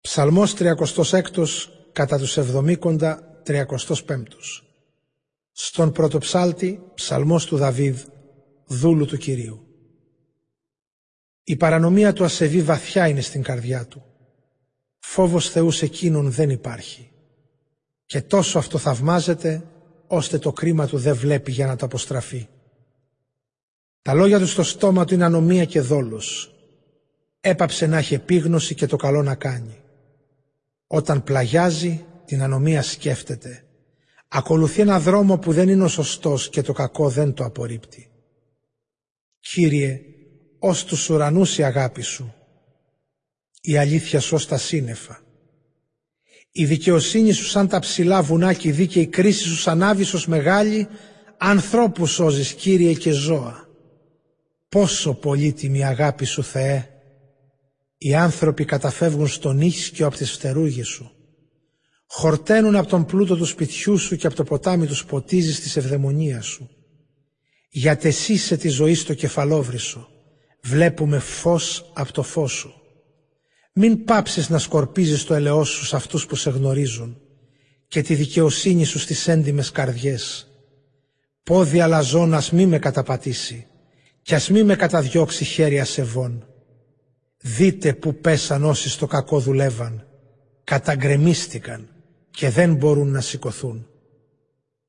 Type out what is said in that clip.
Ψαλμός 36 κατά τους εβδομήκοντα 35 Στον πρωτοψάλτη ψαλμός του Δαβίδ, δούλου του Κυρίου. Η παρανομία του ασεβή βαθιά είναι στην καρδιά του. Φόβος Θεού σε εκείνον δεν υπάρχει. Και τόσο αυτό θαυμάζεται, ώστε το κρίμα του δεν βλέπει για να το αποστραφεί. Τα λόγια του στο στόμα του είναι ανομία και δόλος. Έπαψε να έχει επίγνωση και το καλό να κάνει. Όταν πλαγιάζει, την ανομία σκέφτεται. Ακολουθεί ένα δρόμο που δεν είναι ο σωστός και το κακό δεν το απορρίπτει. Κύριε, ως τους ουρανούς η αγάπη σου, η αλήθεια σου ως τα σύννεφα. Η δικαιοσύνη σου σαν τα ψηλά βουνά και η δίκαιη κρίση σου σαν άβυσος μεγάλη, ανθρώπους σώζεις Κύριε και ζώα. Πόσο πολύτιμη αγάπη σου Θεέ, οι άνθρωποι καταφεύγουν στον ίσκιο από τις φτερούγες σου. Χορταίνουν από τον πλούτο του σπιτιού σου και από το ποτάμι τους ποτίζεις της ευδαιμονίας σου. Γιατί εσύ σε τη ζωή στο κεφαλόβρυσο. Βλέπουμε φως από το φως σου. Μην πάψεις να σκορπίζεις το ελαιό σου σε αυτούς που σε γνωρίζουν και τη δικαιοσύνη σου στις έντιμες καρδιές. Πόδι αλαζόνας μη με καταπατήσει κι ας μη με καταδιώξει χέρια σεβών. Δείτε που πέσαν όσοι στο κακό δουλεύαν, καταγκρεμίστηκαν και δεν μπορούν να σηκωθούν.